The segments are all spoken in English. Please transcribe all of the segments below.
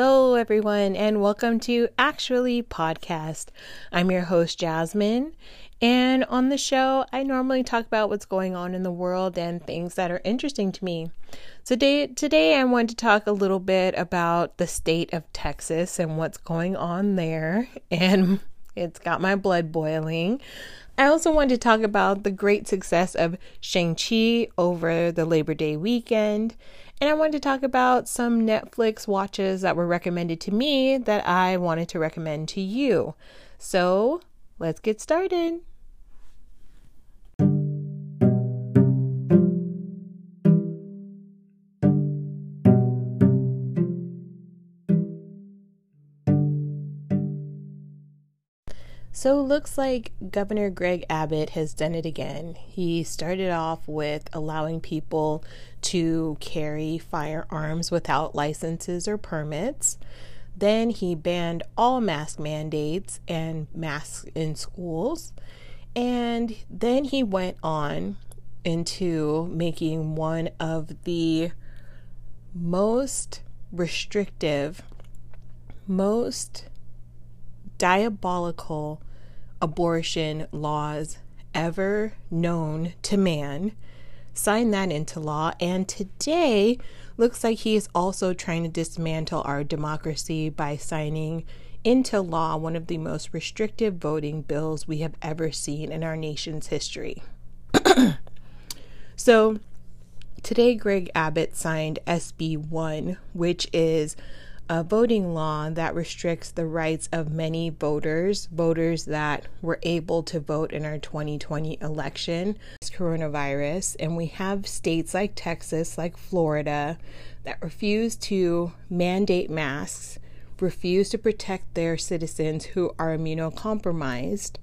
Hello, everyone, and welcome to Actually Podcast. I'm your host, Jasmine, and on the show, I normally talk about what's going on in the world and things that are interesting to me. So today, today I want to talk a little bit about the state of Texas and what's going on there, and it's got my blood boiling. I also wanted to talk about the great success of Shang-Chi over the Labor Day weekend and I wanted to talk about some Netflix watches that were recommended to me that I wanted to recommend to you. So let's get started. So, looks like Governor Greg Abbott has done it again. He started off with allowing people to carry firearms without licenses or permits. Then he banned all mask mandates and masks in schools. And then he went on into making one of the most restrictive, most diabolical abortion laws ever known to man, signed that into law, and today looks like he is also trying to dismantle our democracy by signing into law one of the most restrictive voting bills we have ever seen in our nation's history. so, today Greg Abbott signed SB 1, which is a voting law that restricts the rights of many voters, voters that were able to vote in our 2020 election, coronavirus. And we have states like Texas, like Florida, that refuse to mandate masks, refuse to protect their citizens who are immunocompromised.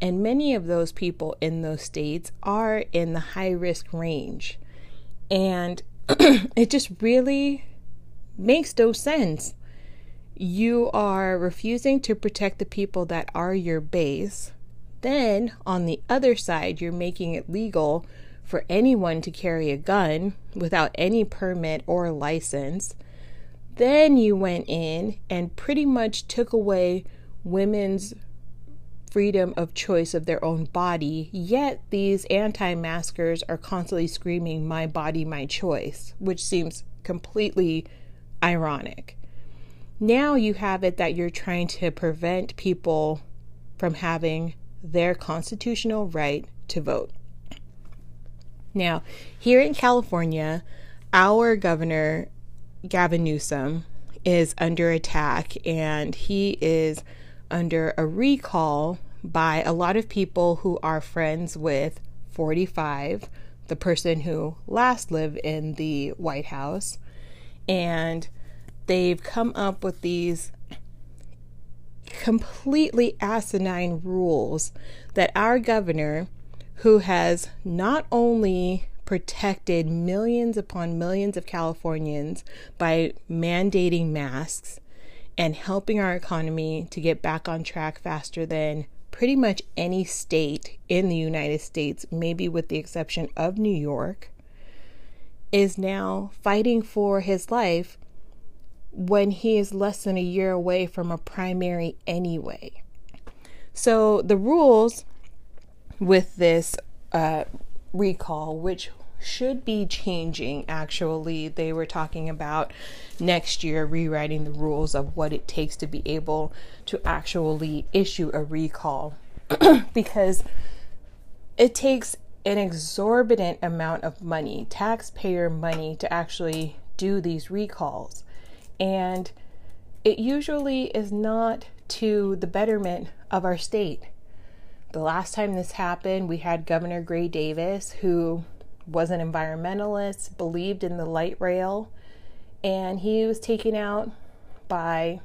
And many of those people in those states are in the high risk range. And it just really makes no sense. You are refusing to protect the people that are your base. Then, on the other side, you're making it legal for anyone to carry a gun without any permit or license. Then you went in and pretty much took away women's freedom of choice of their own body, yet these anti maskers are constantly screaming, My body, my choice, which seems completely ironic. Now you have it that you're trying to prevent people from having their constitutional right to vote. Now, here in California, our governor, Gavin Newsom, is under attack and he is under a recall by a lot of people who are friends with 45, the person who last lived in the White House and they've come up with these completely asinine rules that our governor, who has not only protected millions upon millions of Californians by mandating masks and helping our economy to get back on track faster than pretty much any state in the United States, maybe with the exception of New York, is now fighting for his life when he is less than a year away from a primary anyway. So the rules with this uh, recall, which should be changing actually, they were talking about next year rewriting the rules of what it takes to be able to actually issue a recall because it takes an exorbitant amount of money, taxpayer money, to actually do these recalls. And it usually is not to the betterment of our state. The last time this happened, we had Governor Gray Davis, who was an environmentalist, believed in the light rail, and he was taken out by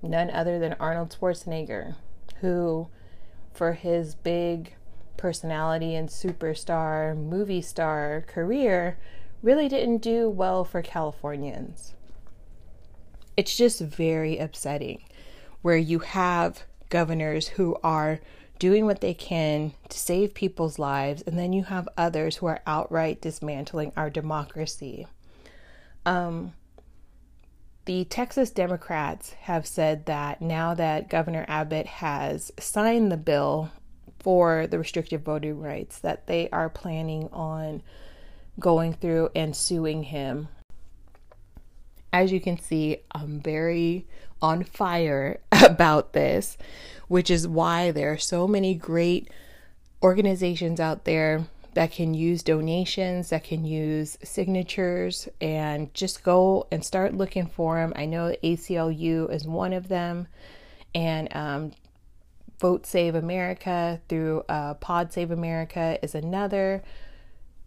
none other than Arnold Schwarzenegger, who, for his big personality and superstar movie star career really didn't do well for Californians. It's just very upsetting where you have governors who are doing what they can to save people's lives, and then you have others who are outright dismantling our democracy. Um, the Texas Democrats have said that now that Governor Abbott has signed the bill for the restrictive voting rights, that they are planning on going through and suing him. As you can see, I'm very on fire about this, which is why there are so many great organizations out there that can use donations, that can use signatures, and just go and start looking for them. I know ACLU is one of them, and um, Vote Save America through uh, Pod Save America is another.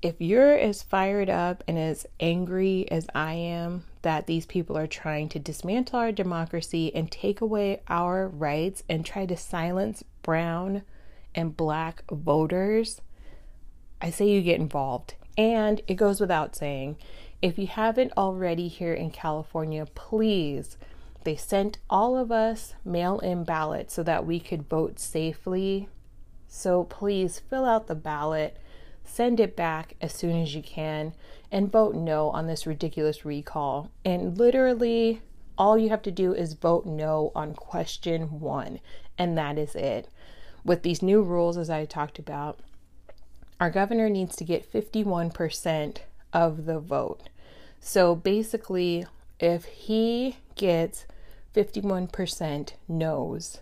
If you're as fired up and as angry as I am that these people are trying to dismantle our democracy and take away our rights and try to silence brown and black voters, I say you get involved. And it goes without saying, if you haven't already here in California, please, they sent all of us mail in ballots so that we could vote safely. So please fill out the ballot, send it back as soon as you can, and vote no on this ridiculous recall. And literally, all you have to do is vote no on question one, and that is it. With these new rules, as I talked about, our governor needs to get 51% of the vote. So basically, if he gets 51% no's,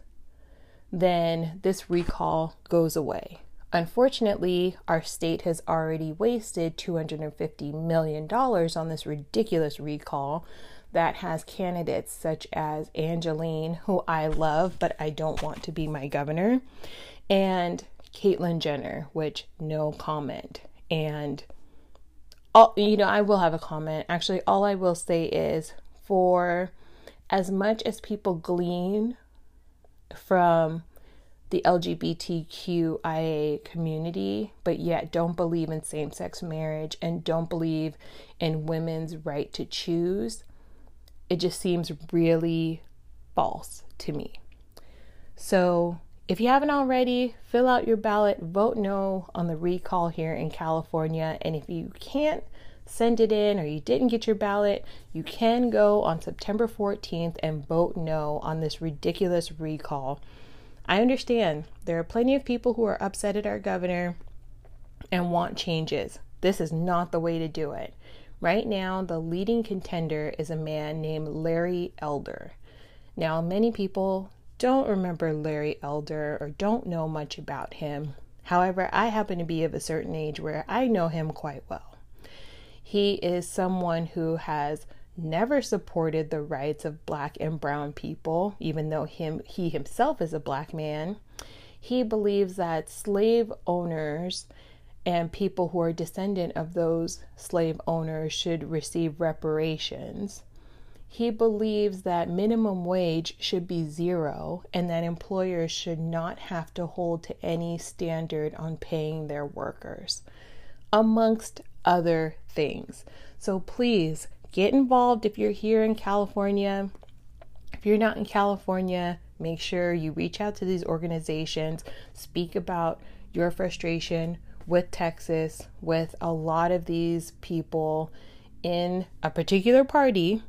then this recall goes away. Unfortunately, our state has already wasted $250 million on this ridiculous recall that has candidates such as Angelyne, who I love, but I don't want to be my governor, and Caitlyn Jenner, which no comment. And all, you know, I will have a comment. Actually, all I will say is for as much as people glean from the LGBTQIA community, but yet don't believe in same sex marriage and don't believe in women's right to choose, it just seems really false to me. So if you haven't already, fill out your ballot, vote no on the recall here in California. And if you can't send it in or you didn't get your ballot, you can go on September 14th and vote no on this ridiculous recall. I understand there are plenty of people who are upset at our governor and want changes. This is not the way to do it. Right now, the leading contender is a man named Larry Elder. Now, many people don't remember Larry Elder or don't know much about him. However, I happen to be of a certain age where I know him quite well. He is someone who has never supported the rights of black and brown people, even though him he himself is a black man. He believes that slave owners and people who are descendant of those slave owners should receive reparations. He believes that minimum wage should be zero and that employers should not have to hold to any standard on paying their workers, amongst other things. So please get involved if you're here in California. If you're not in California, make sure you reach out to these organizations, speak about your frustration with Texas, with a lot of these people in a particular party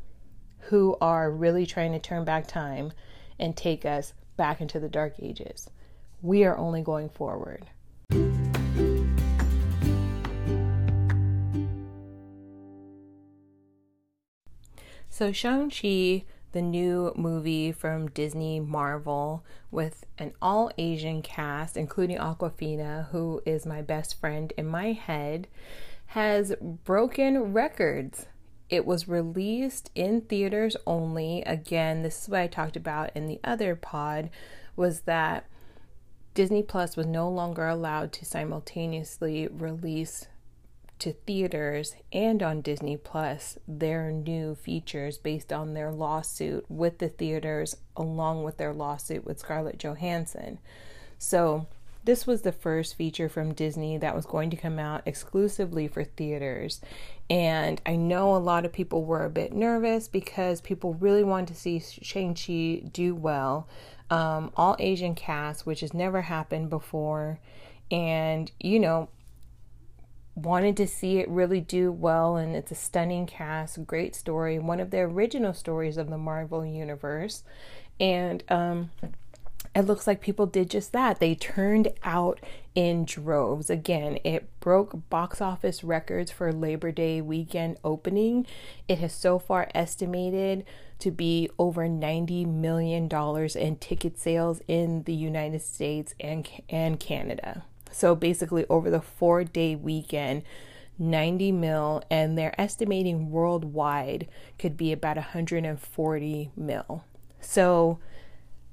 who are really trying to turn back time and take us back into the dark ages. We are only going forward. So, Shang-Chi, the new movie from Disney Marvel with an all Asian cast, including Awkwafina, who is my best friend in my head, has broken records. It was released in theaters only. Again, this is what I talked about in the other pod was that Disney Plus was no longer allowed to simultaneously release to theaters and on Disney Plus their new features based on their lawsuit with the theaters along with their lawsuit with Scarlett Johansson. So, this was the first feature from Disney that was going to come out exclusively for theaters. And I know a lot of people were a bit nervous because people really wanted to see Shang-Chi do well. Um, all Asian cast, which has never happened before. And, you know, wanted to see it really do well, and it's a stunning cast, great story, one of the original stories of the Marvel Universe. And um, it looks like people did just that. They turned out in droves. Again, it broke box office records for Labor Day weekend opening. It has so far estimated to be over $90 million in ticket sales in the United States and, and Canada. So basically, over the four day weekend, 90 mil, and they're estimating worldwide could be about 140 mil. So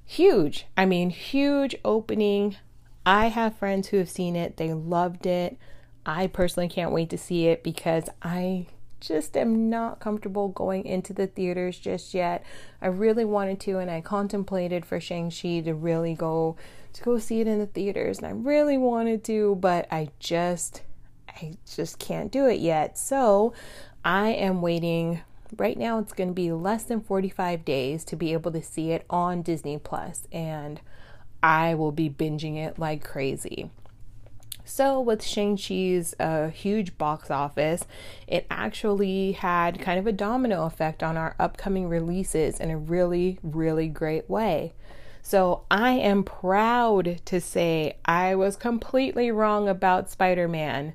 huge. I mean, huge opening. I have friends who have seen it, they loved it. I personally can't wait to see it because I just am not comfortable going into the theaters just yet. I really wanted to, and I contemplated for Shang-Chi to really go to go see it in the theaters, and I really wanted to, but I just I just can't do it yet. So I am waiting. Right now, it's going to be less than 45 days to be able to see it on Disney Plus, and I will be binging it like crazy. So, with Shang-Chi's uh, huge box office, it actually had kind of a domino effect on our upcoming releases in a really, really great way. So, I am proud to say I was completely wrong about Spider Man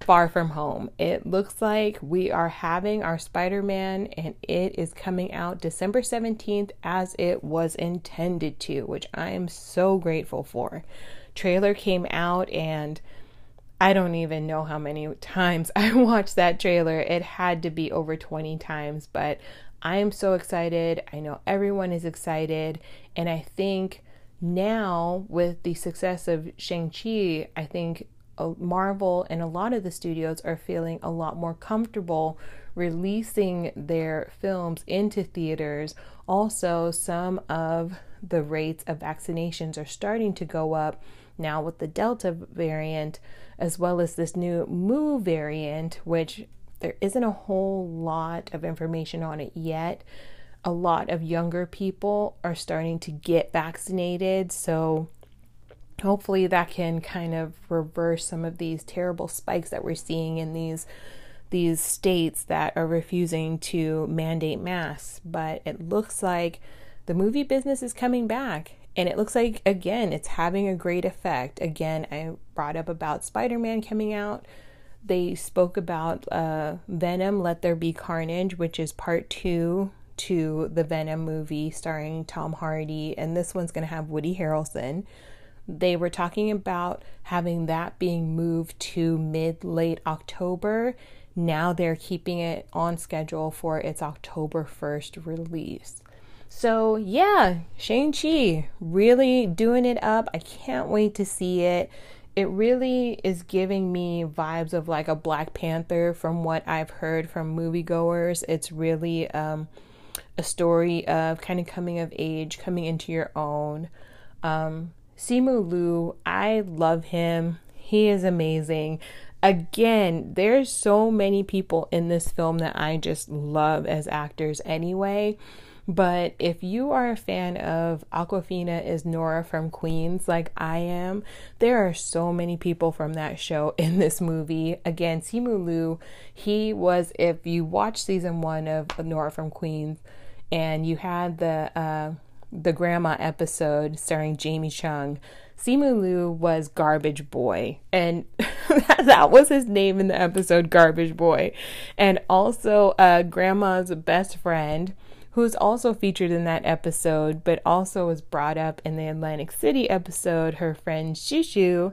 Far From Home. It looks like we are having our Spider Man and it is coming out December 17th as it was intended to, which I am so grateful for trailer came out and I don't even know how many times I watched that trailer. It had to be over 20 times, but I am so excited. I know everyone is excited. And I think now, with the success of Shang-Chi, I think Marvel and a lot of the studios are feeling a lot more comfortable releasing their films into theaters. Also, some of the rates of vaccinations are starting to go up now with the Delta variant, as well as this new Mu variant, which there isn't a whole lot of information on it yet. A lot of younger people are starting to get vaccinated, so hopefully that can kind of reverse some of these terrible spikes that we're seeing in these these states that are refusing to mandate masks but it looks like the movie business is coming back and it looks like, again, it's having a great effect. Again, I brought up about Spider Man coming out. They spoke about uh, Venom, Let There Be Carnage, which is part two to the Venom movie starring Tom Hardy. And this one's going to have Woody Harrelson. They were talking about having that being moved to mid late October. Now they're keeping it on schedule for its October 1st release. So, yeah, Shang-Chi really doing it up. I can't wait to see it. It really is giving me vibes of like a Black Panther from what I've heard from moviegoers. It's really um, a story of kind of coming of age, coming into your own. Um, Simu Liu, I love him. He is amazing. Again, there's so many people in this film that I just love as actors anyway. But if you are a fan of Awkwafina is Nora from Queens, like I am, there are so many people from that show in this movie. Again, Simu Liu, he was, if you watch season one of Nora from Queens and you had the, uh, the grandma episode starring Jamie Chung, Simu Liu was Garbage Boy, and that was his name in the episode, Garbage Boy. And also, uh, Grandma's best friend who's also featured in that episode, but also was brought up in the Atlantic City episode, her friend Shushu.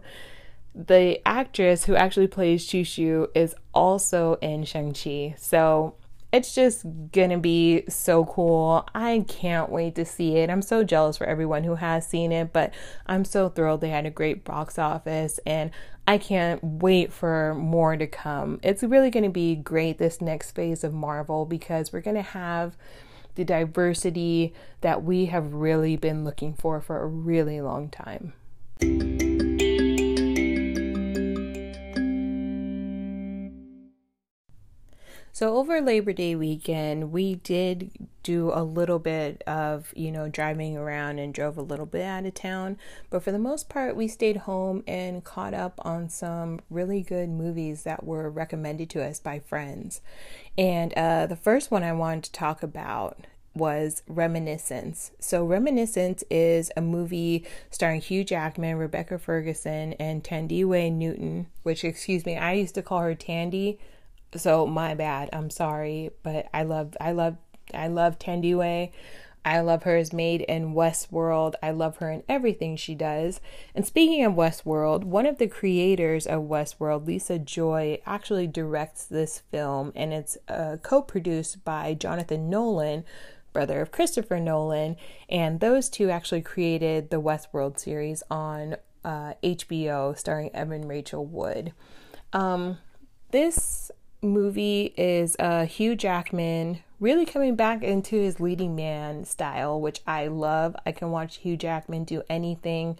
The actress who actually plays Shushu is also in Shang-Chi. So it's just gonna be so cool. I can't wait to see it. I'm so jealous for everyone who has seen it, but I'm so thrilled they had a great box office and I can't wait for more to come. It's really gonna be great this next phase of Marvel because we're gonna have the diversity that we have really been looking for for a really long time. So over Labor Day weekend, we did do a little bit of, you know, driving around and drove a little bit out of town. But for the most part, we stayed home and caught up on some really good movies that were recommended to us by friends. And uh, the first one I wanted to talk about was Reminiscence. So, Reminiscence is a movie starring Hugh Jackman, Rebecca Ferguson, and Thandiwe Newton, which, excuse me, I used to call her Tandy so my bad. I'm sorry, but I love I love I love Thandiwe. I love her as Maeve in Westworld. I love her in everything she does. And speaking of Westworld, one of the creators of Westworld, Lisa Joy, actually directs this film, and it's uh, co produced by Jonathan Nolan, brother of Christopher Nolan. And those two actually created the Westworld series on uh, HBO starring Evan Rachel Wood. Um, this movie is uh, Hugh Jackman really coming back into his leading man style, which I love. I can watch Hugh Jackman do anything.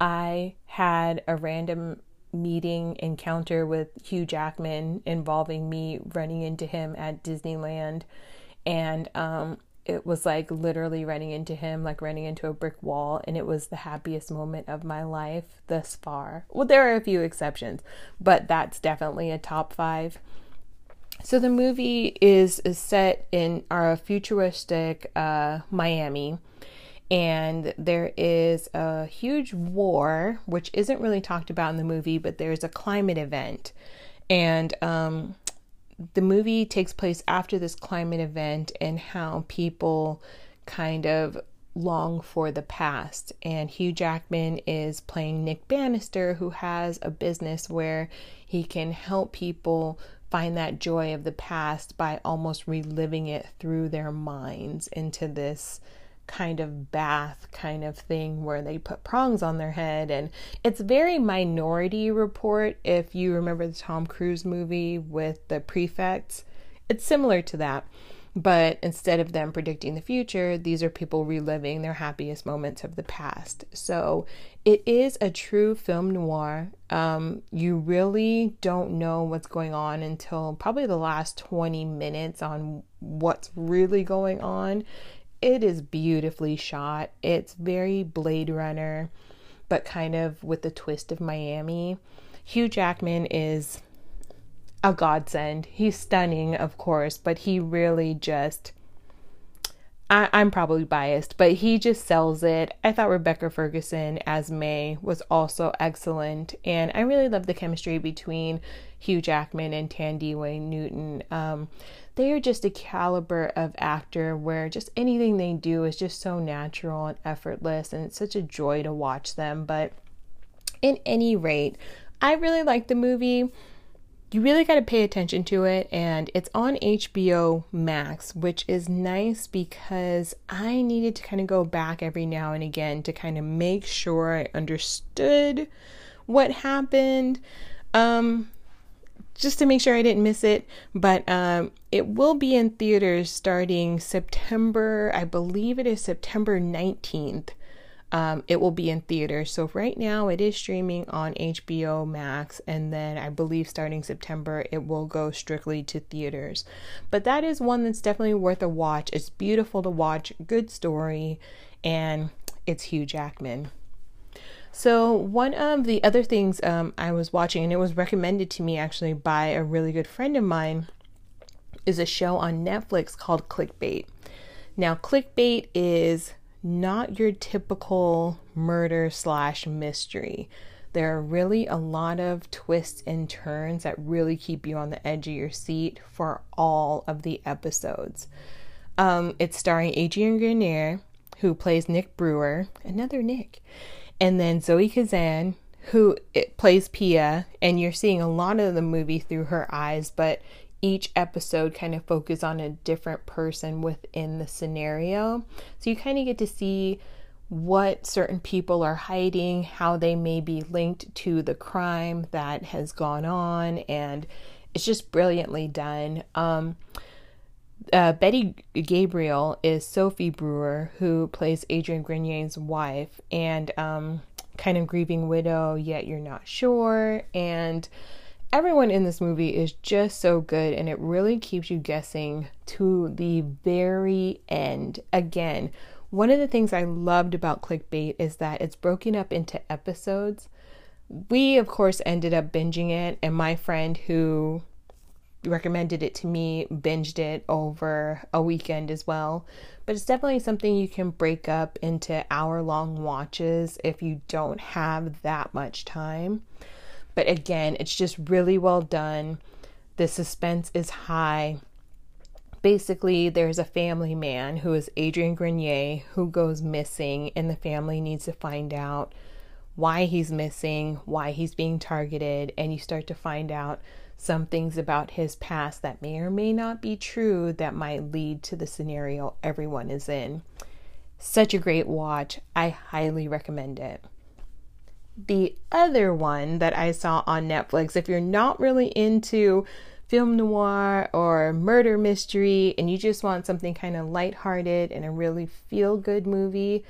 I had a random meeting encounter with Hugh Jackman involving me running into him at Disneyland. And um, it was like literally running into him, like running into a brick wall, and it was the happiest moment of my life thus far. Well, there are a few exceptions, but that's definitely a top five. So the movie is, is set in our futuristic uh, Miami, and there is a huge war, which isn't really talked about in the movie, but there's a climate event, and um, the movie takes place after this climate event and how people kind of long for the past. And Hugh Jackman is playing Nick Bannister, who has a business where he can help people find that joy of the past by almost reliving it through their minds into this kind of bath kind of thing where they put prongs on their head. And it's very minority report if you remember the Tom Cruise movie with the prefects. It's similar to that but instead of them predicting the future, these are people reliving their happiest moments of the past. So it is a true film noir. Um, you really don't know what's going on until probably the last 20 minutes on what's really going on. It is beautifully shot, it's very Blade Runner, but kind of with the twist of Miami. Hugh Jackman is a godsend. He's stunning, of course, but he really just. I, I'm probably biased, but he just sells it. I thought Rebecca Ferguson as Mae was also excellent, and I really love the chemistry between Hugh Jackman and Thandiwe Newton. Um, they are just a caliber of actor where just anything they do is just so natural and effortless, and it's such a joy to watch them. But in any rate, I really like the movie you really got to pay attention to it and it's on HBO Max which is nice because I needed to kind of go back every now and again to kind of make sure I understood what happened um just to make sure I didn't miss it. But um it will be in theaters starting September I believe it is September 19th um, it will be in theaters. So right now it is streaming on HBO Max, and then I believe starting September it will go strictly to theaters. But that is one that's definitely worth a watch. It's beautiful to watch, good story, and it's Hugh Jackman. So, one of the other things um, I was watching, and it was recommended to me actually by a really good friend of mine, is a show on Netflix called Clickbait. Now, Clickbait is not your typical murder slash mystery. There are really a lot of twists and turns that really keep you on the edge of your seat for all of the episodes. Um, it's starring Adrian Grenier, who plays Nick Brewer, another Nick, and then Zoe Kazan, who plays Pia, and you're seeing a lot of the movie through her eyes, but each episode kind of focus on a different person within the scenario. So you kind of get to see what certain people are hiding, how they may be linked to the crime that has gone on, and it's just brilliantly done. Um, uh, Betty Gabriel is Sophie Brewer, who plays Adrian Grenier's wife, and um, kind of grieving widow, yet you're not sure. And everyone in this movie is just so good and it really keeps you guessing to the very end. Again, one of the things I loved about clickbait is that it's broken up into episodes. We, of course, ended up binging it, and my friend who recommended it to me binged it over a weekend as well. But it's definitely something you can break up into hour long watches if you don't have that much time. But again, it's just really well done. The suspense is high. Basically, there's a family man who is Adrian Grenier who goes missing, and the family needs to find out why he's missing, why he's being targeted, and you start to find out some things about his past that may or may not be true that might lead to the scenario everyone is in. Such a great watch. I highly recommend it. The other one that I saw on Netflix, if you're not really into film noir or murder mystery and you just want something kind of lighthearted and a really feel good movie,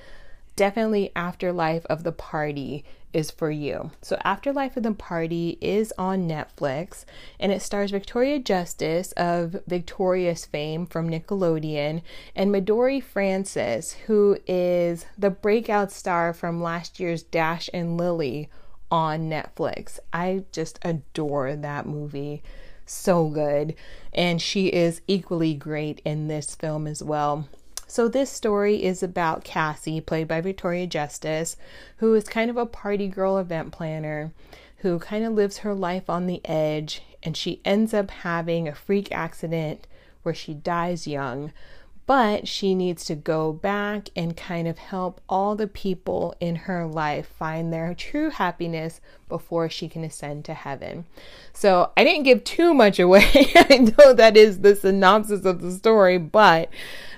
definitely Afterlife of the Party is for you. So, Afterlife of the Party is on Netflix and it stars Victoria Justice of Victorious fame from Nickelodeon and Midori Francis, who is the breakout star from last year's Dash and Lily on Netflix. I just adore that movie. So good. And she is equally great in this film as well. So, this story is about Cassie, played by Victoria Justice, who is kind of a party girl event planner who kind of lives her life on the edge, and she ends up having a freak accident where she dies young. But she needs to go back and kind of help all the people in her life find their true happiness before she can ascend to heaven. So I didn't give too much away. I know that is the synopsis of the story, but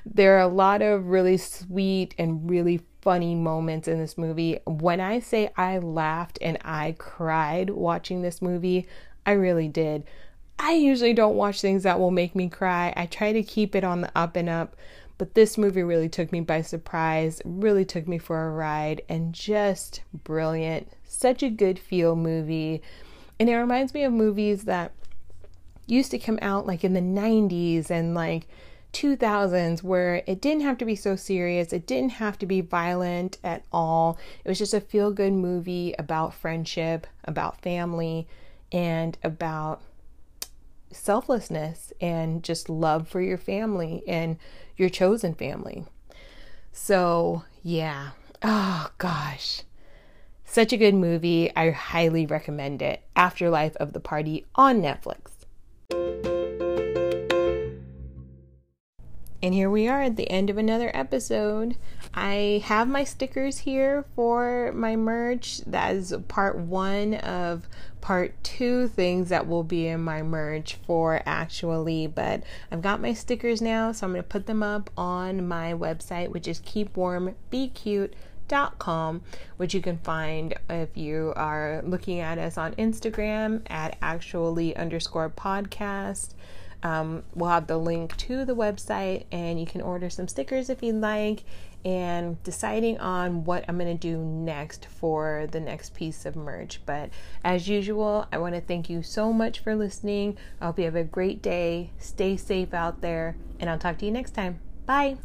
there are a lot of really sweet and really funny moments in this movie. When I say I laughed and I cried watching this movie, I really did. I usually don't watch things that will make me cry. I try to keep it on the up and up, but this movie really took me by surprise, really took me for a ride, and just brilliant. Such a good feel movie. And it reminds me of movies that used to come out like in the 90s and like 2000s where it didn't have to be so serious, it didn't have to be violent at all. It was just a feel good movie about friendship, about family, and about selflessness and just love for your family and your chosen family. So, yeah. Oh, gosh. Such a good movie. I highly recommend it. Afterlife of the Party on Netflix. And here we are at the end of another episode. I have my stickers here for my merch. That is part one of part two things that will be in my merch for actually. But I've got my stickers now, so I'm going to put them up on my website, which is keepwarmbecute.com, which you can find if you are looking at us on Instagram at actually underscore podcast. Um, we'll have the link to the website and you can order some stickers if you'd like and deciding on what I'm going to do next for the next piece of merch. But as usual, I want to thank you so much for listening. I hope you have a great day. Stay safe out there, and I'll talk to you next time. Bye.